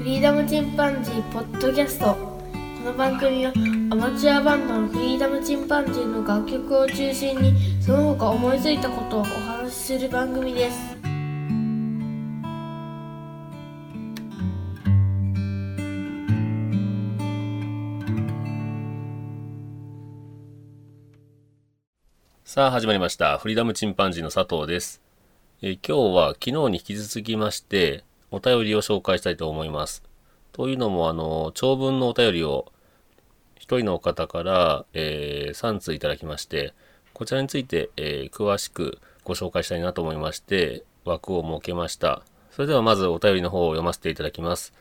フリーダムチンパンジーポッドキャストこの番組はアマチュアバンドのフリーダムチンパンジーの楽曲を中心にその他思いついたことをお話しする番組ですさあ始まりました。フリーダムチンパンジーの佐藤です。え今日は昨日に引き続きまして、お便りを紹介したいと思います。というのも、あの、長文のお便りを一人の方から、え3通いただきまして、こちらについて、えー詳しくご紹介したいなと思いまして、枠を設けました。それではまずお便りの方を読ませていただきます。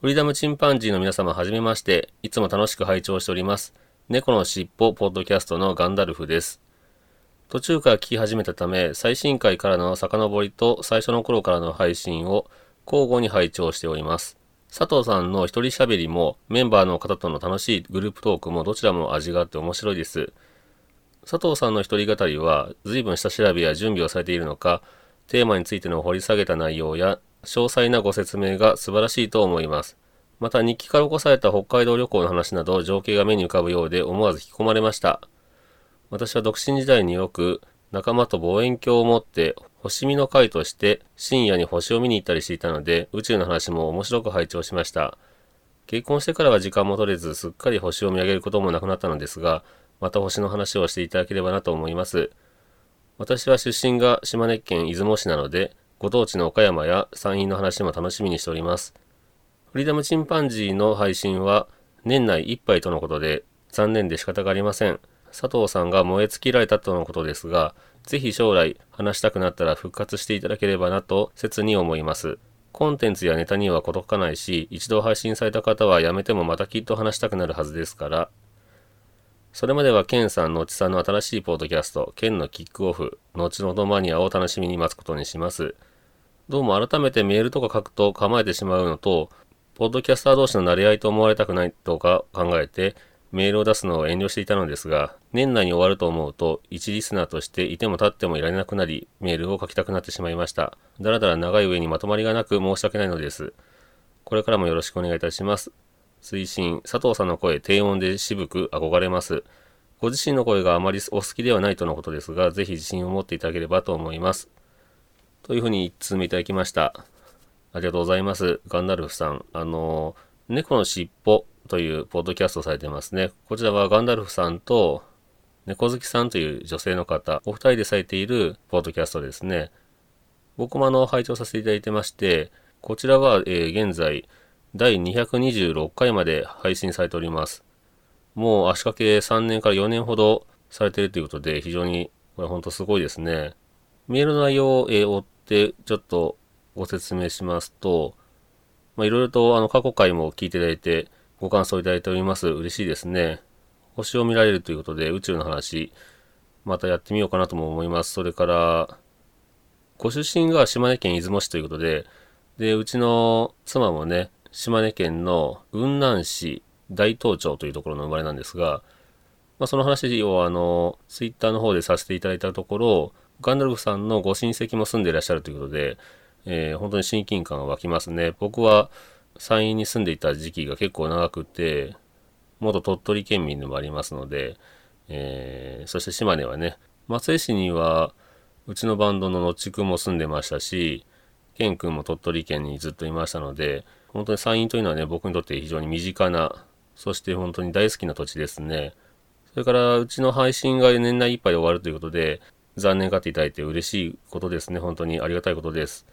フリーダムチンパンジーの皆様はじめまして、いつも楽しく拝聴しております。猫のしっぽポッドキャストのガンダルフです。途中から聞き始めたため、最新回からの遡りと最初の頃からの配信を交互に拝聴しております。佐藤さんの一人喋りもメンバーの方との楽しいグループトークもどちらも味があって面白いです。佐藤さんの一人語りは随分下調べや準備をされているのか、テーマについての掘り下げた内容や詳細なご説明が素晴らしいと思います。また日記から起こされた北海道旅行の話など情景が目に浮かぶようで思わず引き込まれました。私は独身時代によく仲間と望遠鏡を持って星見の会として深夜に星を見に行ったりしていたので宇宙の話も面白く拝聴しました。結婚してからは時間も取れずすっかり星を見上げることもなくなったのですがまた星の話をしていただければなと思います。私は出身が島根県出雲市なのでご当地の岡山や山陰の話も楽しみにしております。フリーダムチンパンジーの配信は年内いっぱいとのことで残念で仕方がありません。佐藤さんが燃え尽きられたとのことですが、ぜひ将来話したくなったら復活していただければなと切に思います。コンテンツやネタには事欠かないし、一度配信された方はやめてもまたきっと話したくなるはずですから、それまではケンさん、のちさんの新しいポッドキャスト、ケンのキックオフ、後のどマニアを楽しみに待つことにします。どうも改めてメールとか書くと構えてしまうのと、ポッドキャスター同士の馴れ合いと思われたくないとか考えて、メールを出すのを遠慮していたのですが、年内に終わると思うと、一リスナーとしていても立ってもいられなくなり、メールを書きたくなってしまいました。だらだら長い上にまとまりがなく申し訳ないのです。これからもよろしくお願いいたします。推進、佐藤さんの声、低音で渋く憧れます。ご自身の声があまりお好きではないとのことですが、ぜひ自信を持っていただければと思います。というふうに一通目いただきました。ありがとうございます。ガンダルフさん。あの、猫のしっぽというポッドキャストされてますね。こちらはガンダルフさんと猫好きさんという女性の方、お二人でされているポッドキャストですね。僕もあの、拝聴させていただいてまして、こちらは、えー現在、第226回まで配信されております。もう足掛け3年から4年ほどされているということで、非常に、これ本当すごいですね。メールの内容を、えー追って、ちょっとご説明しますと、まあ、いろいろとあの過去回も聞いていただいて、ご感想いただいております。嬉しいですね。星を見られるということで、宇宙の話、またやってみようかなとも思います。それから、ご出身が島根県出雲市ということで、で、うちの妻もね、島根県の雲南市大東町というところの生まれなんですが、まあ、その話をあの、ツイッターの方でさせていただいたところ、ガンダルフさんのご親戚も住んでいらっしゃるということで、えー本当に親近感が湧きますね。僕は山陰に住んでいた時期が結構長くて、元鳥取県民でもありますので、えーそして島根はね、松江市にはうちのバンドののっちくんも住んでましたし、ケン君も鳥取県にずっといましたので、本当に山陰というのはね、僕にとって非常に身近な、そして本当に大好きな土地ですね。それから、うちの配信が年内いっぱいで終わるということで、残念がっていただいて嬉しいことですね。本当にありがたいことです。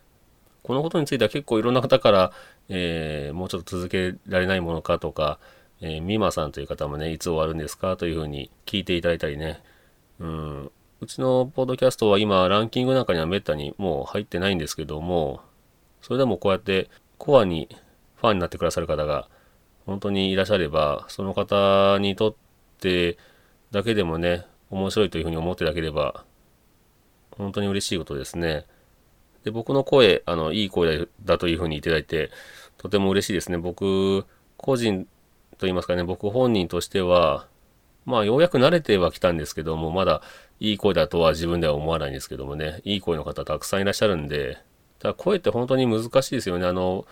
このことについては結構いろんな方から、えーもうちょっと続けられないものかとか、えー、ミマさんという方もね、いつ終わるんですかというふうに聞いていただいたりね。うん。うちのポッドキャストは今、ランキングなんかにはめったにもう入ってないんですけども、それでもこうやってコアにファンになってくださる方が本当にいらっしゃれば、その方にとってだけでもね、面白いというふうに思っていただければ、本当に嬉しいことですね。で、僕の声、あの、いい声だというふうにいただいて、とても嬉しいですね。僕、個人と言いますかね、僕本人としては、まあ、ようやく慣れてはきたんですけども、まだいい声だとは自分では思わないんですけどもね、いい声の方たくさんいらっしゃるんで、ただ声って本当に難しいですよね。あの、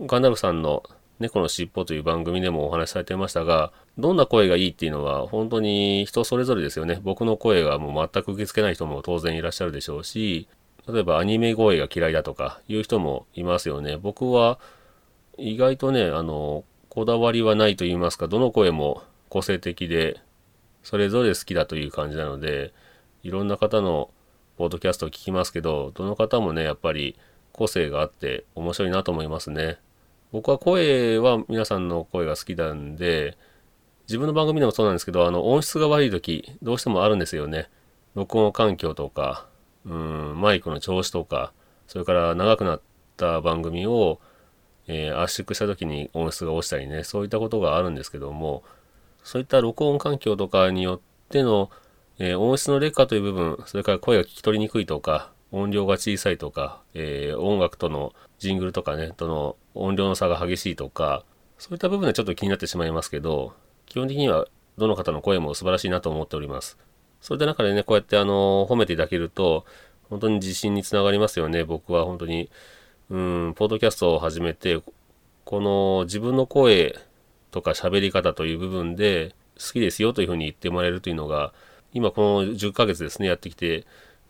ガンダルさんの猫のしっぽという番組でもお話しされてましたが、どんな声がいいっていうのは本当に人それぞれですよね。僕の声がもう全く受け付けない人も当然いらっしゃるでしょうし、例えばアニメ声が嫌いだとかいう人もいますよね。僕は意外とね、あの、こだわりはないと言いますか、どの声も個性的で、それぞれ好きだという感じなので、いろんな方のポッドキャストを聞きますけど、どの方もね、やっぱり個性があって面白いなと思いますね。僕は声は皆さんの声が好きなんで、自分の番組でもそうなんですけど、あの音質が悪い時、どうしてもあるんですよね。録音環境とか、うん、マイクの調子とか、それから長くなった番組を、えー、圧縮した時に音質が落ちたりね、そういったことがあるんですけども、そういった録音環境とかによっての、えー、音質の劣化という部分、それから声が聞き取りにくいとか、音量が小さいとか、えー、音楽とのジングルとかね、との音量の差が激しいとか、そういった部分でちょっと気になってしまいますけど、基本的にはどの方の声も素晴らしいなと思っております。そういった中でね、こうやってあの、褒めていただけると、本当に自信につながりますよね。僕は本当に、うん、ポッドキャストを始めて、この自分の声とか喋り方という部分で好きですよというふうに言ってもらえるというのが、今この10ヶ月ですね、やってきて、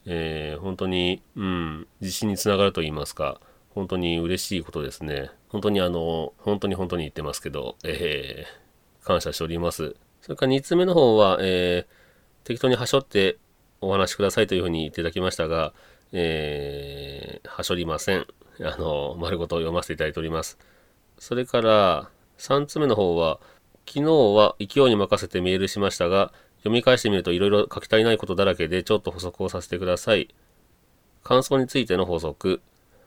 えー、本当に、うん、自信につながると言いますか、本当に嬉しいことですね。本当にあの、本当に本当に言ってますけど、えー、感謝しております。それから2つ目の方は、えー、適当にはしょってお話しくださいというふうに言っていただきましたが、えー、はしょりません。あの、丸ごと読ませていただいております。それから、3つ目の方は、昨日は勢いに任せてメールしましたが、読み返してみると色々書き足りないことだらけでちょっと補足をさせてください。感想についての補足。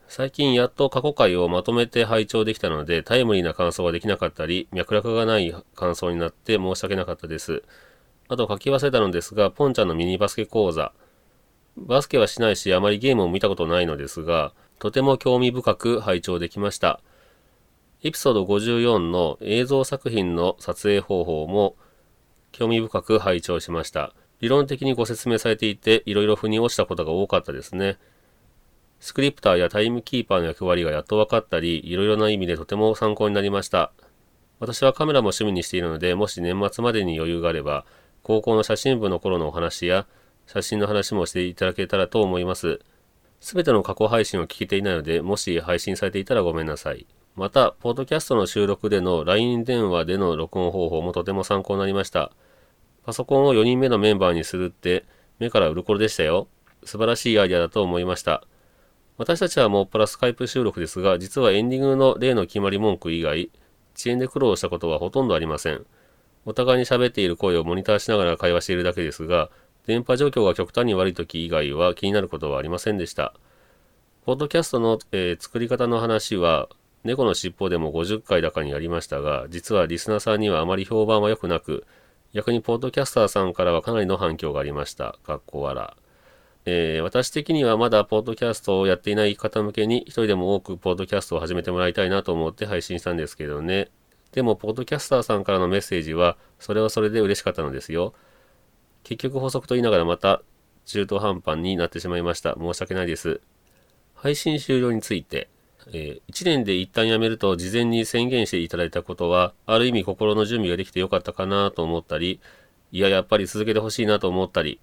最近やっと過去回をまとめて拝聴できたのでタイムリーな感想ができなかったり、脈絡がない感想になって申し訳なかったです。あと書き忘れたのですが、ポンちゃんのミニバスケ講座。バスケはしないし、あまりゲームを見たことないのですが、とても興味深く拝聴できました。エピソード54の映像作品の撮影方法も興味深く拝聴しました。理論的にご説明されていて、いろいろ腑に落ちたことが多かったですね。スクリプターやタイムキーパーの役割がやっと分かったり、いろいろな意味でとても参考になりました。私はカメラも趣味にしているので、もし年末までに余裕があれば、高校の写真部の頃のお話や、写真の話もしていただけたらと思います。すべての過去配信を聞けていないので、もし配信されていたらごめんなさい。また、ポッドキャストの収録での LINE 電話での録音方法もとても参考になりました。パソコンを4人目のメンバーにするって目から鱗でしたよ。素晴らしいアイデアだと思いました。私たちはもっぱらスカイプ収録ですが、実はエンディングの例の決まり文句以外、遅延で苦労したことはほとんどありません。お互いに喋っている声をモニターしながら会話しているだけですが、電波状況が極端に悪い時以外は気になることはありませんでした。ポッドキャストの、えー、作り方の話は、猫の尻尾でも50回だかにやりましたが、実はリスナーさんにはあまり評判は良くなく、逆にポッドキャスターさんからはかなりの反響がありました。かっこ笑。えー、私的にはまだポッドキャストをやっていない方向けに一人でも多くポッドキャストを始めてもらいたいなと思って配信したんですけどね。でも、ポッドキャスターさんからのメッセージは、それはそれで嬉しかったのですよ。結局補足と言いながらまた中途半端になってしまいました。申し訳ないです。配信終了について。えー、1年で一旦やめると事前に宣言していただいたことは、ある意味心の準備ができてよかったかなと思ったり、いや、やっぱり続けてほしいなと思ったり、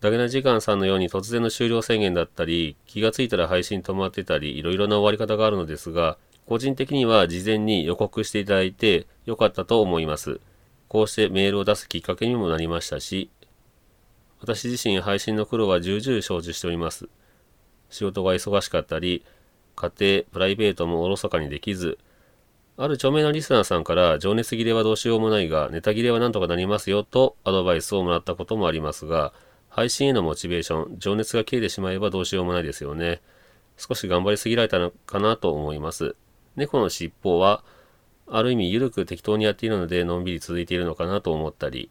ダゲな時間さんのように突然の終了宣言だったり、気がついたら配信止まってたり、いろいろな終わり方があるのですが、個人的には事前に予告していただいてよかったと思います。こうしてメールを出すきっかけにもなりましたし、私自身配信の苦労は重々承知しております。仕事が忙しかったり、家庭、プライベートもおろそかにできず、ある著名なリスナーさんから情熱切れはどうしようもないが、ネタ切れはなんとかなりますよとアドバイスをもらったこともありますが、配信へのモチベーション、情熱が切れてしまえばどうしようもないですよね。少し頑張りすぎられたのかなと思います。猫の尻尾は、ある意味緩く適当にやっているので、のんびり続いているのかなと思ったり、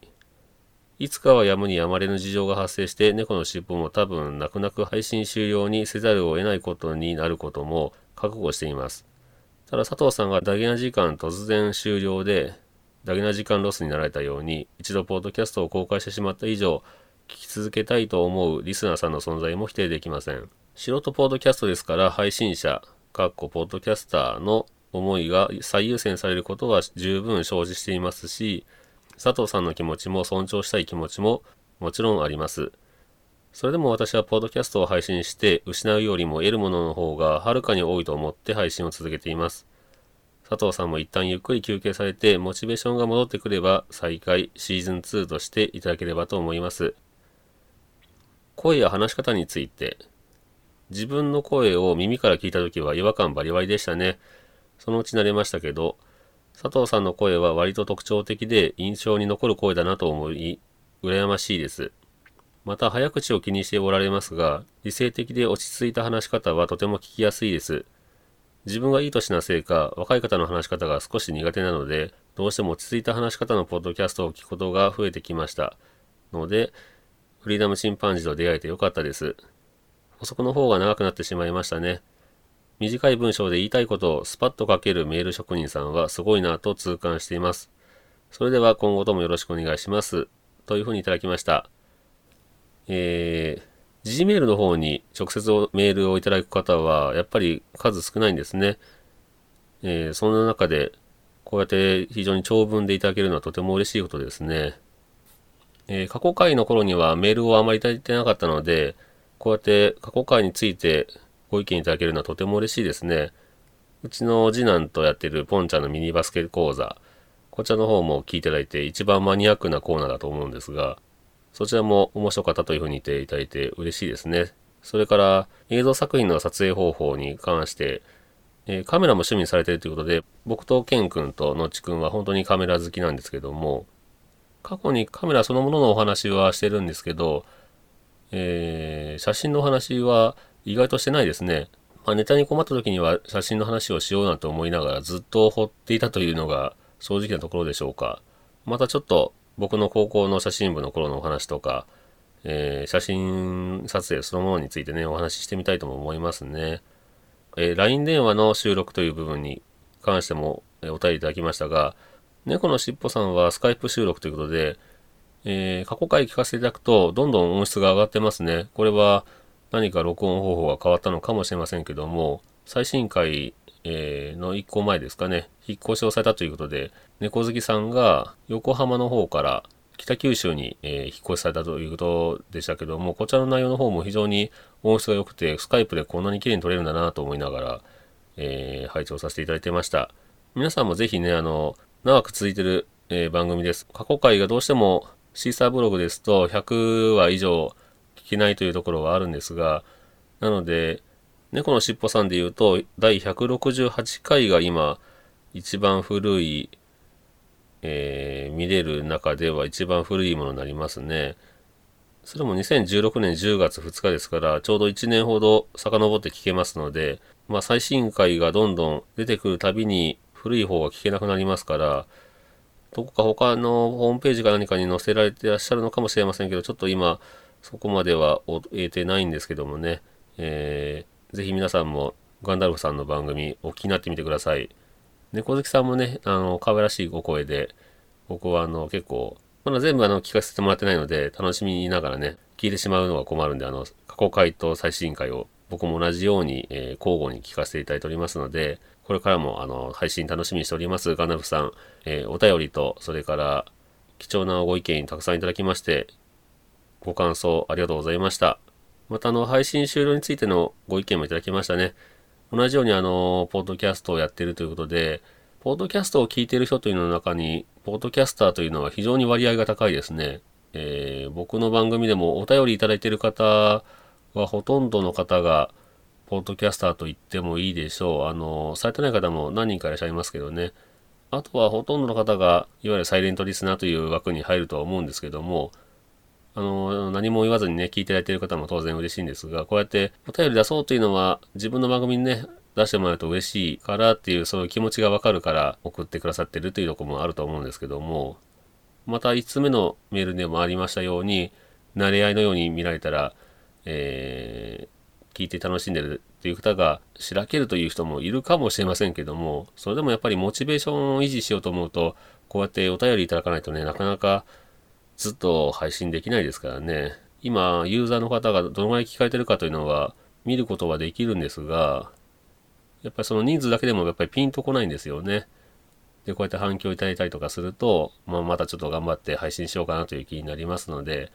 いつかはやむにやまれぬ事情が発生して猫の尻尾も多分泣く泣く配信終了にせざるを得ないことになることも覚悟しています。ただ佐藤さんがダゲな時間突然終了でダゲな時間ロスになられたように一度ポッドキャストを公開してしまった以上聞き続けたいと思うリスナーさんの存在も否定できません。素人ポッドキャストですから配信者、かっこポッドキャスターの思いが最優先されることは十分生じしていますし、佐藤さんの気持ちも尊重したい気持ちももちろんあります。それでも私はポッドキャストを配信して失うよりも得るものの方がはるかに多いと思って配信を続けています。佐藤さんも一旦ゆっくり休憩されてモチベーションが戻ってくれば再開シーズン2としていただければと思います。声や話し方について自分の声を耳から聞いた時は違和感バリバリでしたね。そのうち慣れましたけど、佐藤さんの声は割と特徴的で印象に残る声だなと思い、羨ましいです。また早口を気にしておられますが、理性的で落ち着いた話し方はとても聞きやすいです。自分がいい年なせいか、若い方の話し方が少し苦手なので、どうしても落ち着いた話し方のポッドキャストを聞くことが増えてきました。ので、フリーダムチンパンジーと出会えてよかったです。補足の方が長くなってしまいましたね。短い文章で言いたいことをスパッと書けるメール職人さんはすごいなと痛感しています。それでは今後ともよろしくお願いします。というふうにいただきました。えー、G メールの方に直接メールをいただく方は、やっぱり数少ないんですね。えー、そんな中で、こうやって非常に長文でいただけるのはとても嬉しいことですね。えー、過去回の頃にはメールをあまりいただいてなかったので、こうやって過去回についてご意見いただけるのはとても嬉しいですね。うちの次男とやってるポンちゃんのミニバスケ講座、こちらの方も聞いていただいて一番マニアックなコーナーだと思うんですが、そちらも面白かったというふうに言っていただいて嬉しいですね。それから映像作品の撮影方法に関して、えー、カメラも趣味にされているということで、僕とケン君とのち君は本当にカメラ好きなんですけども、過去にカメラそのもののお話はしてるんですけど、えー、写真の話は意外としてないですね。まあ、ネタに困った時には写真の話をしようなんて思いながらずっと掘っていたというのが正直なところでしょうか。またちょっと僕の高校の写真部の頃のお話とか、えー、写真撮影そのものについてね、お話ししてみたいとも思いますね。えー、LINE 電話の収録という部分に関しても、お便りいただきましたが、猫のしっぽさんはスカイプ収録ということで、えー、過去回聞かせていただくと、どんどん音質が上がってますね。これは何か録音方法が変わったのかもしれませんけども、最新回、えー、の1個前ですかね、引っ越しをされたということで、猫好きさんが横浜の方から北九州に、えー、引っ越しされたということでしたけども、こちらの内容の方も非常に音質が良くて、スカイプでこんなに綺麗に撮れるんだなと思いながら、えー、配置をさせていただいてました。皆さんもぜひね、あの、長く続いてる、え、番組です。過去回がどうしてもシーサーブログですと100話以上聞けないというところはあるんですが、なので、猫のしっぽさんで言うと、第168回が今、一番古い、えー、見れる中では一番古いものになりますね。それも2016年10月2日ですから、ちょうど1年ほど遡って聞けますので、まあ最新回がどんどん出てくるたびに古い方が聞けなくなりますから、どこか他のホームページか何かに載せられてらっしゃるのかもしれませんけど、ちょっと今、そこまでは終えてないんですけどもね、えーぜひ皆さんもガンダルフさんの番組お気になってみてください。猫好きさんもね、あの、可愛らしいご声で、僕はあの、結構、まだ全部あの、聞かせてもらってないので、楽しみながらね、聞いてしまうのが困るんで、あの、過去回と最新回を僕も同じように、えー、交互に聞かせていただいておりますので、これからもあの、配信楽しみにしております。ガンダルフさん、えー、お便りと、それから貴重なご意見たくさんいただきまして、ご感想ありがとうございました。またあの、配信終了についてのご意見もいただきましたね。同じようにあの、ポッドキャストをやっているということで、ポッドキャストを聞いている人というのの中に、ポッドキャスターというのは非常に割合が高いですね。えー、僕の番組でもお便りいただいている方はほとんどの方が、ポッドキャスターと言ってもいいでしょう。あの、されてない方も何人かいらっしゃいますけどね。あとはほとんどの方が、いわゆるサイレントリスナーという枠に入るとは思うんですけども、あの、何も言わずにね、聞いていただいている方も当然嬉しいんですが、こうやってお便り出そうというのは、自分の番組にね、出してもらうと嬉しいからっていう、そういう気持ちがわかるから送ってくださってるというとこもあると思うんですけども、また5つ目のメールでもありましたように、慣れ合いのように見られたら、え、聞いて楽しんでるっていう方がしらけるという人もいるかもしれませんけども、それでもやっぱりモチベーションを維持しようと思うと、こうやってお便りいただかないとね、なかなかずっと配信できないですからね。今、ユーザーの方がどのぐらい聞かれてるかというのは見ることはできるんですが、やっぱりその人数だけでもやっぱりピンとこないんですよね。で、こうやって反響いただいたりとかすると、まあ、またちょっと頑張って配信しようかなという気になりますので、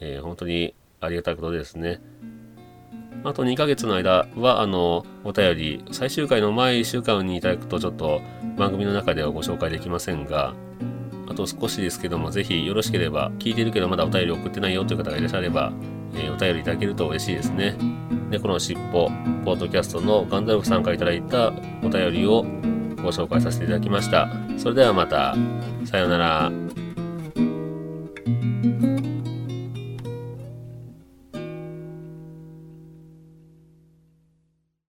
えー、本当にありがたいことですね。あと2ヶ月の間は、あの、お便り、最終回の前1週間にいただくとちょっと番組の中ではご紹介できませんが、あと少しですけども、ぜひよろしければ、聞いてるけどまだお便り送ってないよという方がいらっしゃれば、えー、お便りいただけると嬉しいですね。で、このしっぽ、ポッドキャストのガンダルフさんからいただいたお便りをご紹介させていただきました。それではまた、さようなら。